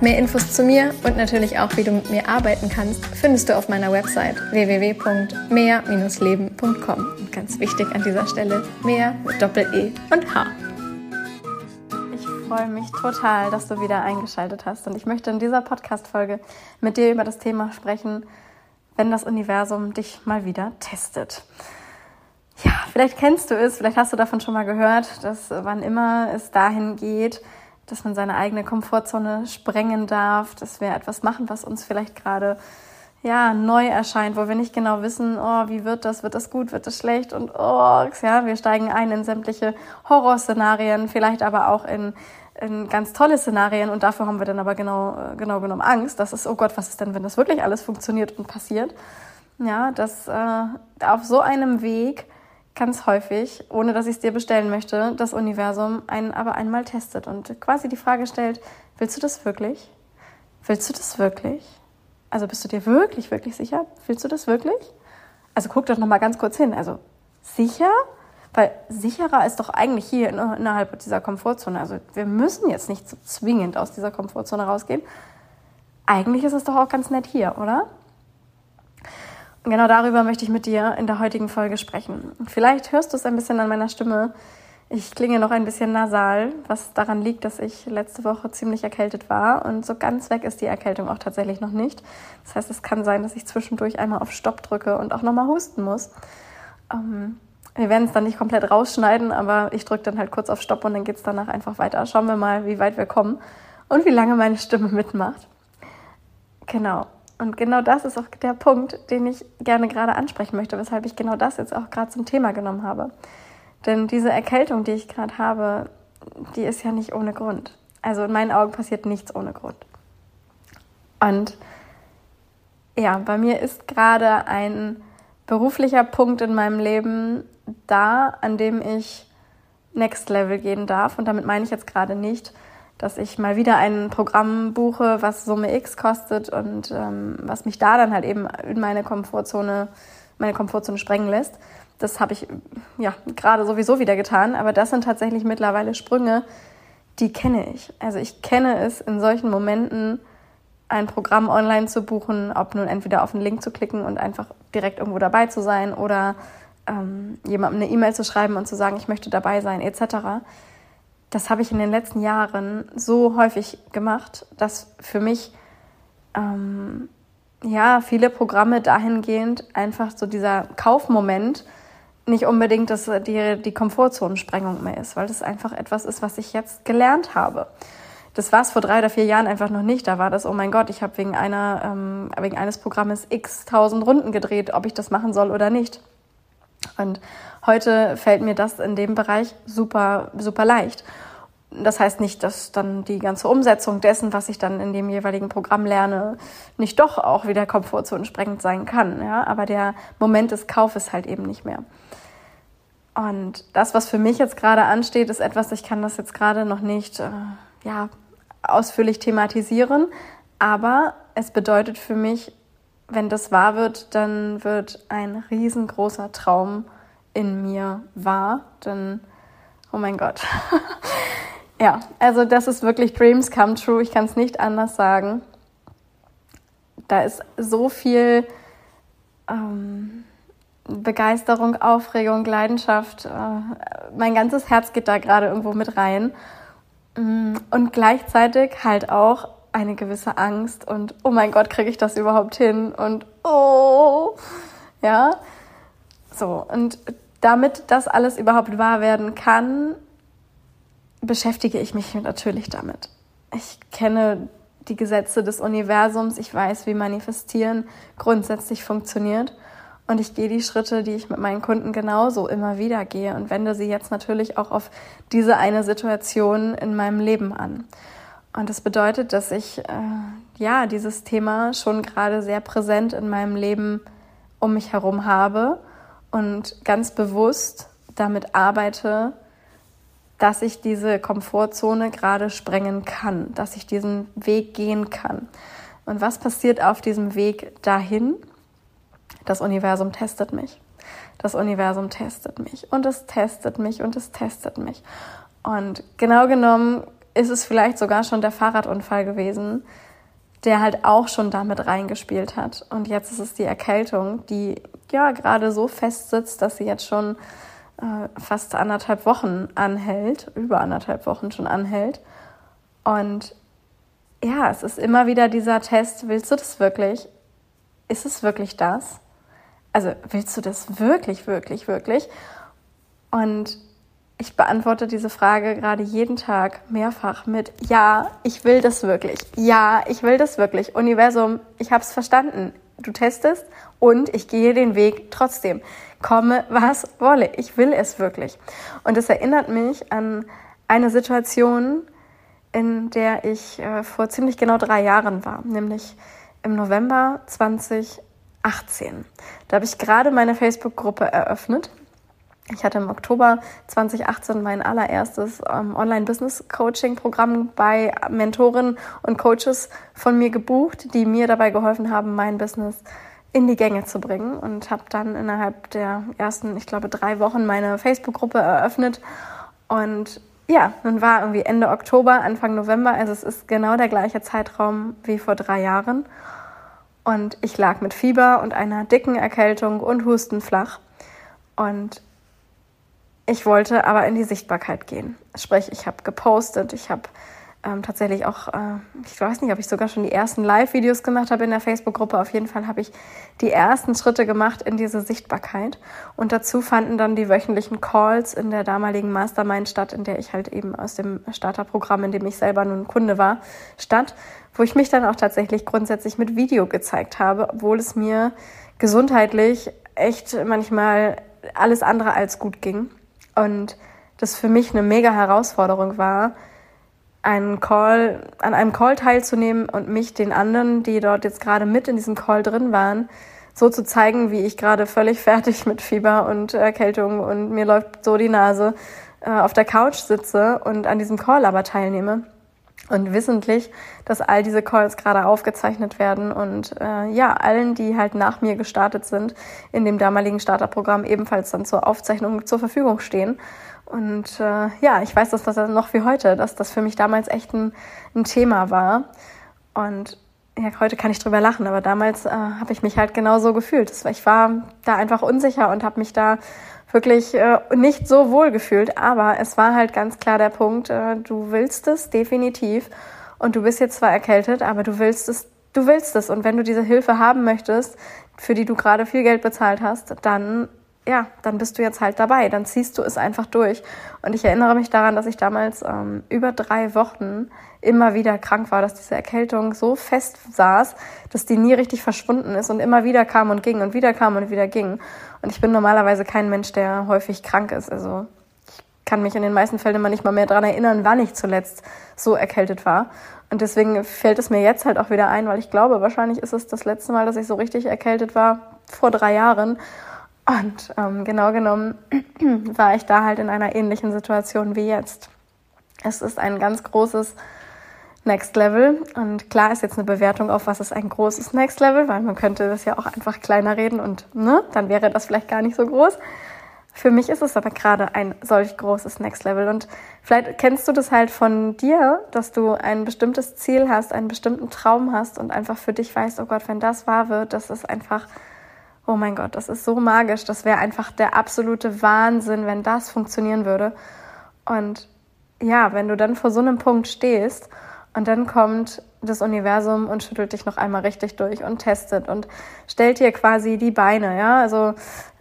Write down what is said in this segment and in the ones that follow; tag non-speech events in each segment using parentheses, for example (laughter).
Mehr Infos zu mir und natürlich auch, wie du mit mir arbeiten kannst, findest du auf meiner Website www.mehr-leben.com. Und ganz wichtig an dieser Stelle, mehr mit Doppel-E und H. Ich freue mich total, dass du wieder eingeschaltet hast und ich möchte in dieser Podcast-Folge mit dir über das Thema sprechen, wenn das Universum dich mal wieder testet. Ja, vielleicht kennst du es, vielleicht hast du davon schon mal gehört, dass wann immer es dahin geht, dass man seine eigene Komfortzone sprengen darf, dass wir etwas machen, was uns vielleicht gerade ja, neu erscheint, wo wir nicht genau wissen, oh, wie wird das, wird das gut, wird das schlecht? Und oh, ja, wir steigen ein in sämtliche Horrorszenarien, vielleicht aber auch in, in ganz tolle Szenarien. Und dafür haben wir dann aber genau, äh, genau genommen Angst, dass es, oh Gott, was ist denn, wenn das wirklich alles funktioniert und passiert? Ja, dass äh, auf so einem Weg ganz häufig, ohne dass ich es dir bestellen möchte, das Universum einen aber einmal testet und quasi die Frage stellt, willst du das wirklich? Willst du das wirklich? Also bist du dir wirklich, wirklich sicher? Willst du das wirklich? Also guck doch noch mal ganz kurz hin. Also sicher? Weil sicherer ist doch eigentlich hier innerhalb dieser Komfortzone. Also wir müssen jetzt nicht so zwingend aus dieser Komfortzone rausgehen. Eigentlich ist es doch auch ganz nett hier, oder? Genau darüber möchte ich mit dir in der heutigen Folge sprechen. Vielleicht hörst du es ein bisschen an meiner Stimme. Ich klinge noch ein bisschen nasal, was daran liegt, dass ich letzte Woche ziemlich erkältet war und so ganz weg ist die Erkältung auch tatsächlich noch nicht. Das heißt, es kann sein, dass ich zwischendurch einmal auf Stopp drücke und auch nochmal husten muss. Ähm, wir werden es dann nicht komplett rausschneiden, aber ich drücke dann halt kurz auf Stopp und dann geht es danach einfach weiter. Schauen wir mal, wie weit wir kommen und wie lange meine Stimme mitmacht. Genau. Und genau das ist auch der Punkt, den ich gerne gerade ansprechen möchte, weshalb ich genau das jetzt auch gerade zum Thema genommen habe. Denn diese Erkältung, die ich gerade habe, die ist ja nicht ohne Grund. Also in meinen Augen passiert nichts ohne Grund. Und ja, bei mir ist gerade ein beruflicher Punkt in meinem Leben da, an dem ich Next Level gehen darf. Und damit meine ich jetzt gerade nicht, dass ich mal wieder ein Programm buche, was Summe X kostet und ähm, was mich da dann halt eben in meine Komfortzone, meine Komfortzone sprengen lässt. Das habe ich ja gerade sowieso wieder getan, aber das sind tatsächlich mittlerweile Sprünge, die kenne ich. Also ich kenne es in solchen Momenten, ein Programm online zu buchen, ob nun entweder auf einen Link zu klicken und einfach direkt irgendwo dabei zu sein oder ähm, jemandem eine E-Mail zu schreiben und zu sagen, ich möchte dabei sein, etc das habe ich in den letzten Jahren so häufig gemacht, dass für mich ähm, ja viele Programme dahingehend einfach so dieser Kaufmoment nicht unbedingt dass die, die Komfortzonensprengung mehr ist, weil das einfach etwas ist, was ich jetzt gelernt habe. Das war es vor drei oder vier Jahren einfach noch nicht. Da war das, oh mein Gott, ich habe wegen ähm, wegen eines Programmes x tausend Runden gedreht, ob ich das machen soll oder nicht. Und heute fällt mir das in dem Bereich super, super leicht. Das heißt nicht, dass dann die ganze Umsetzung dessen, was ich dann in dem jeweiligen Programm lerne, nicht doch auch wieder komfortzonensprengend sein kann. Ja? Aber der Moment des Kaufes halt eben nicht mehr. Und das, was für mich jetzt gerade ansteht, ist etwas, ich kann das jetzt gerade noch nicht äh, ja, ausführlich thematisieren. Aber es bedeutet für mich, wenn das wahr wird, dann wird ein riesengroßer Traum in mir wahr. Denn, oh mein Gott, (laughs) Ja, also das ist wirklich Dreams come true. Ich kann es nicht anders sagen. Da ist so viel ähm, Begeisterung, Aufregung, Leidenschaft. Äh, mein ganzes Herz geht da gerade irgendwo mit rein. Mm, und gleichzeitig halt auch eine gewisse Angst und oh mein Gott, kriege ich das überhaupt hin? Und oh, ja. So, und damit das alles überhaupt wahr werden kann, beschäftige ich mich natürlich damit. Ich kenne die Gesetze des Universums, ich weiß, wie Manifestieren grundsätzlich funktioniert und ich gehe die Schritte, die ich mit meinen Kunden genauso immer wieder gehe und wende sie jetzt natürlich auch auf diese eine Situation in meinem Leben an. Und das bedeutet, dass ich äh, ja dieses Thema schon gerade sehr präsent in meinem Leben um mich herum habe und ganz bewusst damit arbeite, dass ich diese Komfortzone gerade sprengen kann, dass ich diesen Weg gehen kann. Und was passiert auf diesem Weg dahin? Das Universum testet mich. Das Universum testet mich und es testet mich und es testet mich. Und genau genommen ist es vielleicht sogar schon der Fahrradunfall gewesen, der halt auch schon damit reingespielt hat. Und jetzt ist es die Erkältung, die ja gerade so fest sitzt, dass sie jetzt schon äh, fast anderthalb Wochen anhält, über anderthalb Wochen schon anhält. Und ja, es ist immer wieder dieser Test, willst du das wirklich? Ist es wirklich das? Also willst du das wirklich, wirklich, wirklich? Und ich beantworte diese Frage gerade jeden Tag mehrfach mit Ja, ich will das wirklich. Ja, ich will das wirklich. Universum, ich habe es verstanden. Du testest und ich gehe den Weg trotzdem. Komme, was wolle. Ich will es wirklich. Und es erinnert mich an eine Situation, in der ich äh, vor ziemlich genau drei Jahren war, nämlich im November 2018. Da habe ich gerade meine Facebook-Gruppe eröffnet ich hatte im Oktober 2018 mein allererstes ähm, Online-Business-Coaching-Programm bei Mentoren und Coaches von mir gebucht, die mir dabei geholfen haben, mein Business in die Gänge zu bringen und habe dann innerhalb der ersten, ich glaube, drei Wochen meine Facebook-Gruppe eröffnet und ja, dann war irgendwie Ende Oktober, Anfang November, also es ist genau der gleiche Zeitraum wie vor drei Jahren. Und ich lag mit Fieber und einer dicken Erkältung und Husten flach. Und ich wollte aber in die Sichtbarkeit gehen. Sprich, ich habe gepostet, ich habe ähm, tatsächlich auch, äh, ich weiß nicht, ob ich sogar schon die ersten Live-Videos gemacht habe in der Facebook-Gruppe. Auf jeden Fall habe ich die ersten Schritte gemacht in diese Sichtbarkeit. Und dazu fanden dann die wöchentlichen Calls in der damaligen Mastermind statt, in der ich halt eben aus dem Starterprogramm, in dem ich selber nun Kunde war, statt, wo ich mich dann auch tatsächlich grundsätzlich mit Video gezeigt habe, obwohl es mir gesundheitlich echt manchmal alles andere als gut ging. Und das für mich eine mega Herausforderung war, einen Call, an einem Call teilzunehmen und mich den anderen, die dort jetzt gerade mit in diesem Call drin waren, so zu zeigen, wie ich gerade völlig (laughs) fertig mit Fieber und Erkältung und mir läuft so die Nase äh, auf der Couch sitze und an diesem Call aber teilnehme. Und wissentlich, dass all diese Calls gerade aufgezeichnet werden und äh, ja, allen, die halt nach mir gestartet sind, in dem damaligen Starterprogramm ebenfalls dann zur Aufzeichnung zur Verfügung stehen. Und äh, ja, ich weiß, dass das noch wie heute, dass das für mich damals echt ein, ein Thema war. Und ja, heute kann ich drüber lachen, aber damals äh, habe ich mich halt genau so gefühlt. Ich war da einfach unsicher und habe mich da wirklich äh, nicht so wohl gefühlt. Aber es war halt ganz klar der Punkt, äh, du willst es definitiv. Und du bist jetzt zwar erkältet, aber du willst es, du willst es. Und wenn du diese Hilfe haben möchtest, für die du gerade viel Geld bezahlt hast, dann ja, dann bist du jetzt halt dabei, dann ziehst du es einfach durch. Und ich erinnere mich daran, dass ich damals ähm, über drei Wochen immer wieder krank war, dass diese Erkältung so fest saß, dass die nie richtig verschwunden ist und immer wieder kam und ging und wieder kam und wieder ging. Und ich bin normalerweise kein Mensch, der häufig krank ist. Also ich kann mich in den meisten Fällen immer nicht mal mehr daran erinnern, wann ich zuletzt so erkältet war. Und deswegen fällt es mir jetzt halt auch wieder ein, weil ich glaube, wahrscheinlich ist es das letzte Mal, dass ich so richtig erkältet war, vor drei Jahren. Und ähm, genau genommen (clears throat) war ich da halt in einer ähnlichen Situation wie jetzt. Es ist ein ganz großes Next Level. Und klar ist jetzt eine Bewertung auf, was ist ein großes Next Level, weil man könnte das ja auch einfach kleiner reden und ne, dann wäre das vielleicht gar nicht so groß. Für mich ist es aber gerade ein solch großes Next Level. Und vielleicht kennst du das halt von dir, dass du ein bestimmtes Ziel hast, einen bestimmten Traum hast und einfach für dich weißt, oh Gott, wenn das wahr wird, das ist einfach, oh mein Gott, das ist so magisch. Das wäre einfach der absolute Wahnsinn, wenn das funktionieren würde. Und ja, wenn du dann vor so einem Punkt stehst und dann kommt das Universum und schüttelt dich noch einmal richtig durch und testet und stellt dir quasi die Beine, ja, also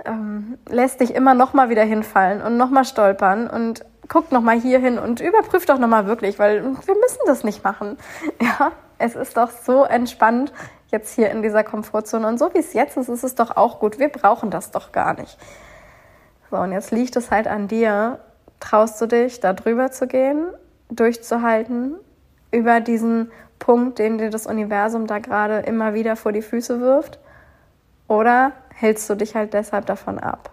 ähm, lässt dich immer noch mal wieder hinfallen und noch mal stolpern und guckt noch mal hier hin und überprüft doch noch mal wirklich, weil wir müssen das nicht machen, (laughs) ja. Es ist doch so entspannt jetzt hier in dieser Komfortzone und so wie es jetzt ist, ist es doch auch gut. Wir brauchen das doch gar nicht. So und jetzt liegt es halt an dir. Traust du dich, da drüber zu gehen, durchzuhalten über diesen Punkt, den dir das Universum da gerade immer wieder vor die Füße wirft? Oder hältst du dich halt deshalb davon ab?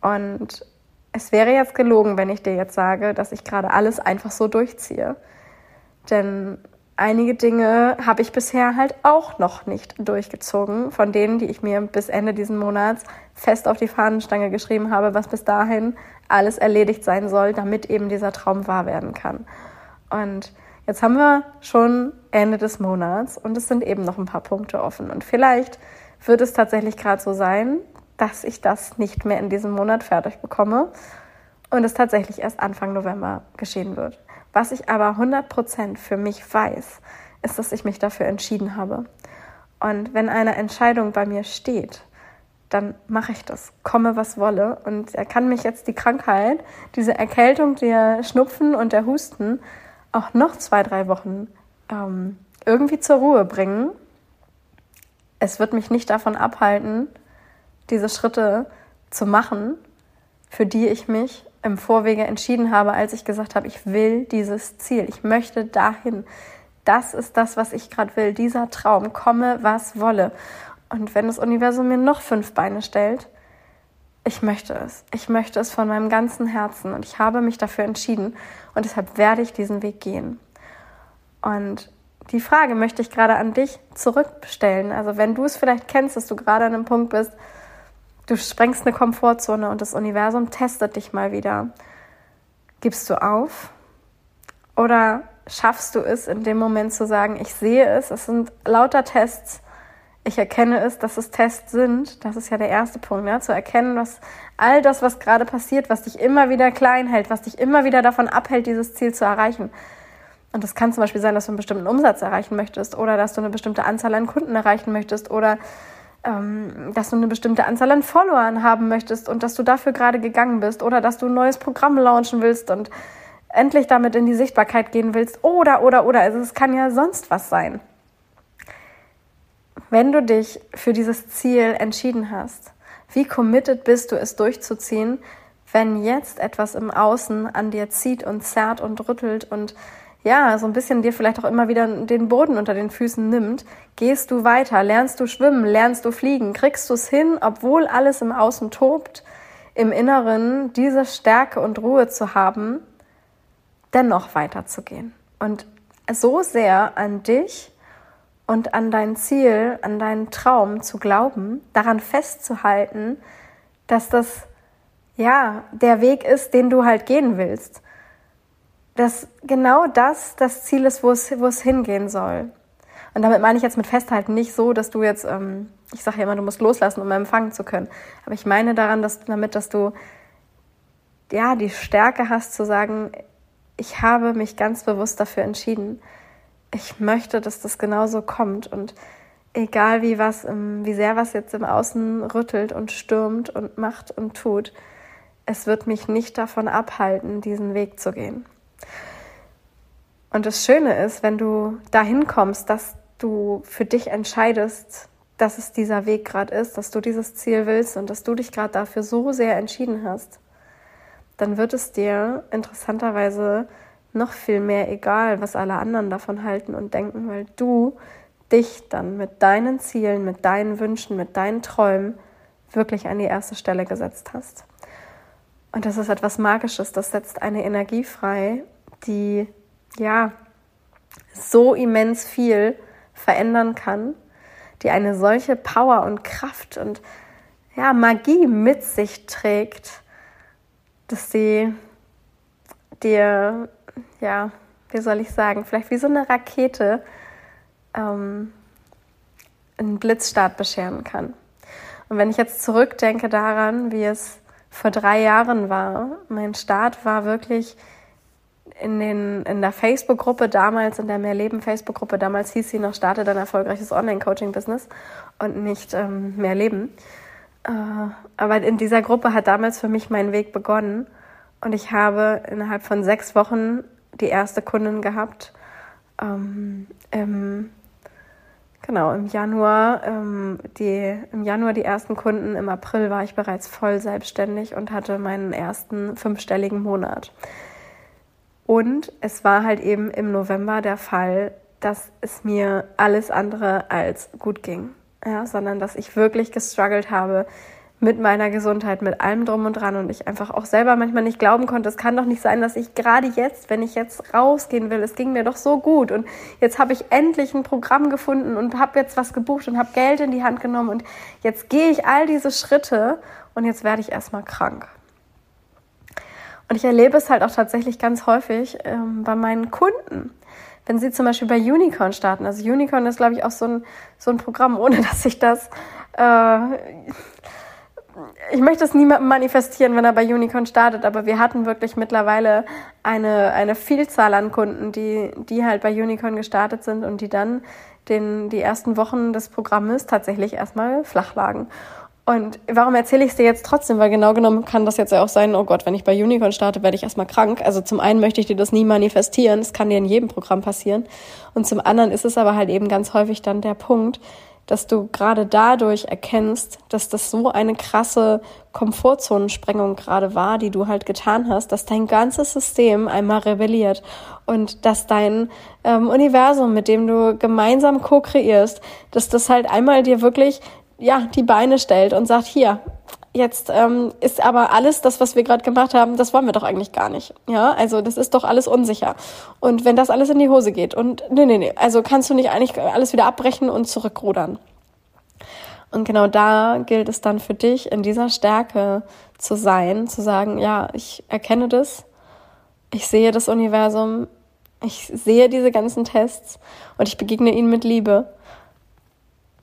Und es wäre jetzt gelogen, wenn ich dir jetzt sage, dass ich gerade alles einfach so durchziehe. Denn einige Dinge habe ich bisher halt auch noch nicht durchgezogen, von denen, die ich mir bis Ende diesen Monats fest auf die Fahnenstange geschrieben habe, was bis dahin alles erledigt sein soll, damit eben dieser Traum wahr werden kann. Und jetzt haben wir schon Ende des Monats und es sind eben noch ein paar Punkte offen. Und vielleicht wird es tatsächlich gerade so sein, dass ich das nicht mehr in diesem Monat fertig bekomme und es tatsächlich erst Anfang November geschehen wird. Was ich aber 100% für mich weiß, ist, dass ich mich dafür entschieden habe. Und wenn eine Entscheidung bei mir steht, dann mache ich das, komme was wolle. Und er kann mich jetzt die Krankheit, diese Erkältung, der Schnupfen und der Husten auch noch zwei, drei Wochen ähm, irgendwie zur Ruhe bringen. Es wird mich nicht davon abhalten, diese Schritte zu machen, für die ich mich im Vorwege entschieden habe, als ich gesagt habe, ich will dieses Ziel, ich möchte dahin. Das ist das, was ich gerade will, dieser Traum, komme, was wolle. Und wenn das Universum mir noch fünf Beine stellt, ich möchte es. Ich möchte es von meinem ganzen Herzen und ich habe mich dafür entschieden und deshalb werde ich diesen Weg gehen. Und die Frage möchte ich gerade an dich zurückstellen. Also wenn du es vielleicht kennst, dass du gerade an einem Punkt bist, Du sprengst eine Komfortzone und das Universum testet dich mal wieder. Gibst du auf? Oder schaffst du es in dem Moment zu sagen, ich sehe es, es sind lauter Tests, ich erkenne es, dass es Tests sind. Das ist ja der erste Punkt, ne? zu erkennen, was all das, was gerade passiert, was dich immer wieder klein hält, was dich immer wieder davon abhält, dieses Ziel zu erreichen. Und das kann zum Beispiel sein, dass du einen bestimmten Umsatz erreichen möchtest oder dass du eine bestimmte Anzahl an Kunden erreichen möchtest oder ähm, dass du eine bestimmte Anzahl an Followern haben möchtest und dass du dafür gerade gegangen bist oder dass du ein neues Programm launchen willst und endlich damit in die Sichtbarkeit gehen willst oder, oder, oder. Also es kann ja sonst was sein. Wenn du dich für dieses Ziel entschieden hast, wie committed bist du es durchzuziehen, wenn jetzt etwas im Außen an dir zieht und zerrt und rüttelt und ja, so ein bisschen dir vielleicht auch immer wieder den Boden unter den Füßen nimmt, gehst du weiter, lernst du schwimmen, lernst du fliegen, kriegst du es hin, obwohl alles im Außen tobt, im Inneren diese Stärke und Ruhe zu haben, dennoch weiterzugehen. Und so sehr an dich und an dein Ziel, an deinen Traum zu glauben, daran festzuhalten, dass das ja der Weg ist, den du halt gehen willst dass genau das das Ziel ist, wo es, wo es hingehen soll. Und damit meine ich jetzt mit Festhalten nicht so, dass du jetzt, ähm, ich sage ja immer, du musst loslassen, um empfangen zu können. Aber ich meine daran, dass damit, dass du ja die Stärke hast zu sagen, ich habe mich ganz bewusst dafür entschieden. Ich möchte, dass das genauso kommt und egal wie was, wie sehr was jetzt im Außen rüttelt und stürmt und macht und tut, es wird mich nicht davon abhalten, diesen Weg zu gehen. Und das Schöne ist, wenn du dahin kommst, dass du für dich entscheidest, dass es dieser Weg gerade ist, dass du dieses Ziel willst und dass du dich gerade dafür so sehr entschieden hast, dann wird es dir interessanterweise noch viel mehr egal, was alle anderen davon halten und denken, weil du dich dann mit deinen Zielen, mit deinen Wünschen, mit deinen Träumen wirklich an die erste Stelle gesetzt hast. Und das ist etwas Magisches, das setzt eine Energie frei, die ja so immens viel verändern kann, die eine solche Power und Kraft und ja, Magie mit sich trägt, dass sie dir, ja, wie soll ich sagen, vielleicht wie so eine Rakete ähm, einen Blitzstart bescheren kann. Und wenn ich jetzt zurückdenke daran, wie es vor drei Jahren war, mein Start war wirklich in, den, in der Facebook-Gruppe damals, in der Mehrleben Facebook-Gruppe, damals hieß sie noch, starte dein erfolgreiches Online-Coaching-Business und nicht ähm, Mehrleben. Äh, aber in dieser Gruppe hat damals für mich mein Weg begonnen und ich habe innerhalb von sechs Wochen die erste Kundin gehabt. Ähm, im, genau, im Januar, ähm, die, im Januar die ersten Kunden, im April war ich bereits voll selbstständig und hatte meinen ersten fünfstelligen Monat. Und es war halt eben im November der Fall, dass es mir alles andere als gut ging. Ja, sondern dass ich wirklich gestruggelt habe mit meiner Gesundheit, mit allem drum und dran und ich einfach auch selber manchmal nicht glauben konnte, es kann doch nicht sein, dass ich gerade jetzt, wenn ich jetzt rausgehen will, es ging mir doch so gut und jetzt habe ich endlich ein Programm gefunden und habe jetzt was gebucht und habe Geld in die Hand genommen und jetzt gehe ich all diese Schritte und jetzt werde ich erstmal krank. Und ich erlebe es halt auch tatsächlich ganz häufig ähm, bei meinen Kunden. Wenn sie zum Beispiel bei Unicorn starten. Also Unicorn ist, glaube ich, auch so ein, so ein Programm, ohne (laughs) dass ich das äh, ich möchte es niemandem manifestieren, wenn er bei Unicorn startet, aber wir hatten wirklich mittlerweile eine, eine Vielzahl an Kunden, die, die halt bei Unicorn gestartet sind und die dann den, die ersten Wochen des Programmes tatsächlich erstmal flach lagen. Und warum erzähle ich es dir jetzt trotzdem? Weil genau genommen kann das jetzt ja auch sein, oh Gott, wenn ich bei Unicorn starte, werde ich erstmal krank. Also zum einen möchte ich dir das nie manifestieren, das kann dir in jedem Programm passieren. Und zum anderen ist es aber halt eben ganz häufig dann der Punkt, dass du gerade dadurch erkennst, dass das so eine krasse Komfortzonensprengung gerade war, die du halt getan hast, dass dein ganzes System einmal rebelliert und dass dein ähm, Universum, mit dem du gemeinsam co-kreierst, dass das halt einmal dir wirklich ja die Beine stellt und sagt, hier, Jetzt ähm, ist aber alles das, was wir gerade gemacht haben, das wollen wir doch eigentlich gar nicht. Ja, also das ist doch alles unsicher. Und wenn das alles in die Hose geht und nee, nee, nee, also kannst du nicht eigentlich alles wieder abbrechen und zurückrudern. Und genau da gilt es dann für dich, in dieser Stärke zu sein, zu sagen, ja, ich erkenne das, ich sehe das Universum, ich sehe diese ganzen Tests und ich begegne ihnen mit Liebe.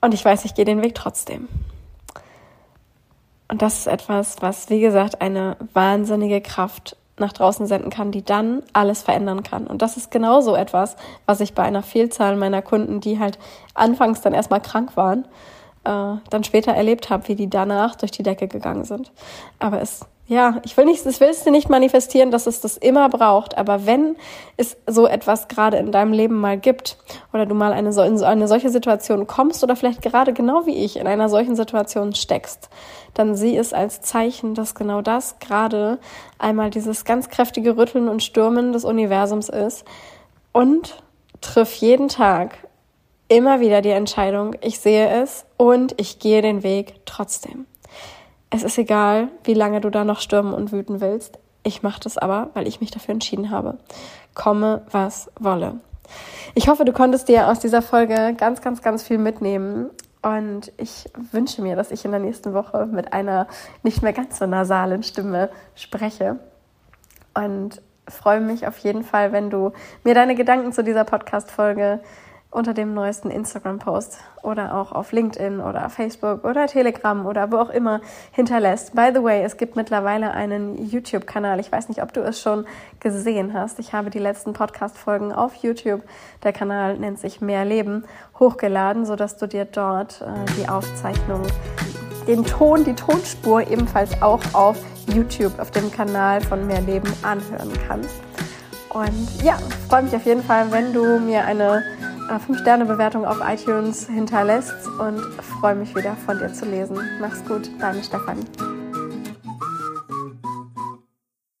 Und ich weiß, ich gehe den Weg trotzdem. Und das ist etwas, was, wie gesagt, eine wahnsinnige Kraft nach draußen senden kann, die dann alles verändern kann. Und das ist genauso etwas, was ich bei einer Vielzahl meiner Kunden, die halt anfangs dann erstmal krank waren, äh, dann später erlebt habe, wie die danach durch die Decke gegangen sind. Aber es ja, ich will nicht, ich will es dir nicht manifestieren, dass es das immer braucht, aber wenn es so etwas gerade in deinem Leben mal gibt oder du mal eine, in eine solche Situation kommst oder vielleicht gerade genau wie ich in einer solchen Situation steckst, dann sieh es als Zeichen, dass genau das gerade einmal dieses ganz kräftige Rütteln und Stürmen des Universums ist und triff jeden Tag immer wieder die Entscheidung, ich sehe es und ich gehe den Weg trotzdem. Es ist egal, wie lange du da noch stürmen und wüten willst. Ich mache das aber, weil ich mich dafür entschieden habe. Komme, was wolle. Ich hoffe, du konntest dir aus dieser Folge ganz, ganz, ganz viel mitnehmen. Und ich wünsche mir, dass ich in der nächsten Woche mit einer nicht mehr ganz so nasalen Stimme spreche. Und freue mich auf jeden Fall, wenn du mir deine Gedanken zu dieser Podcast-Folge unter dem neuesten Instagram-Post oder auch auf LinkedIn oder Facebook oder Telegram oder wo auch immer hinterlässt. By the way, es gibt mittlerweile einen YouTube-Kanal. Ich weiß nicht, ob du es schon gesehen hast. Ich habe die letzten Podcast-Folgen auf YouTube, der Kanal nennt sich Mehr Leben, hochgeladen, sodass du dir dort äh, die Aufzeichnung, den Ton, die Tonspur ebenfalls auch auf YouTube auf dem Kanal von Mehr Leben anhören kannst. Und ja, freue mich auf jeden Fall, wenn du mir eine 5-Sterne-Bewertung auf iTunes hinterlässt und freue mich wieder von dir zu lesen. Mach's gut, deine Stefanie.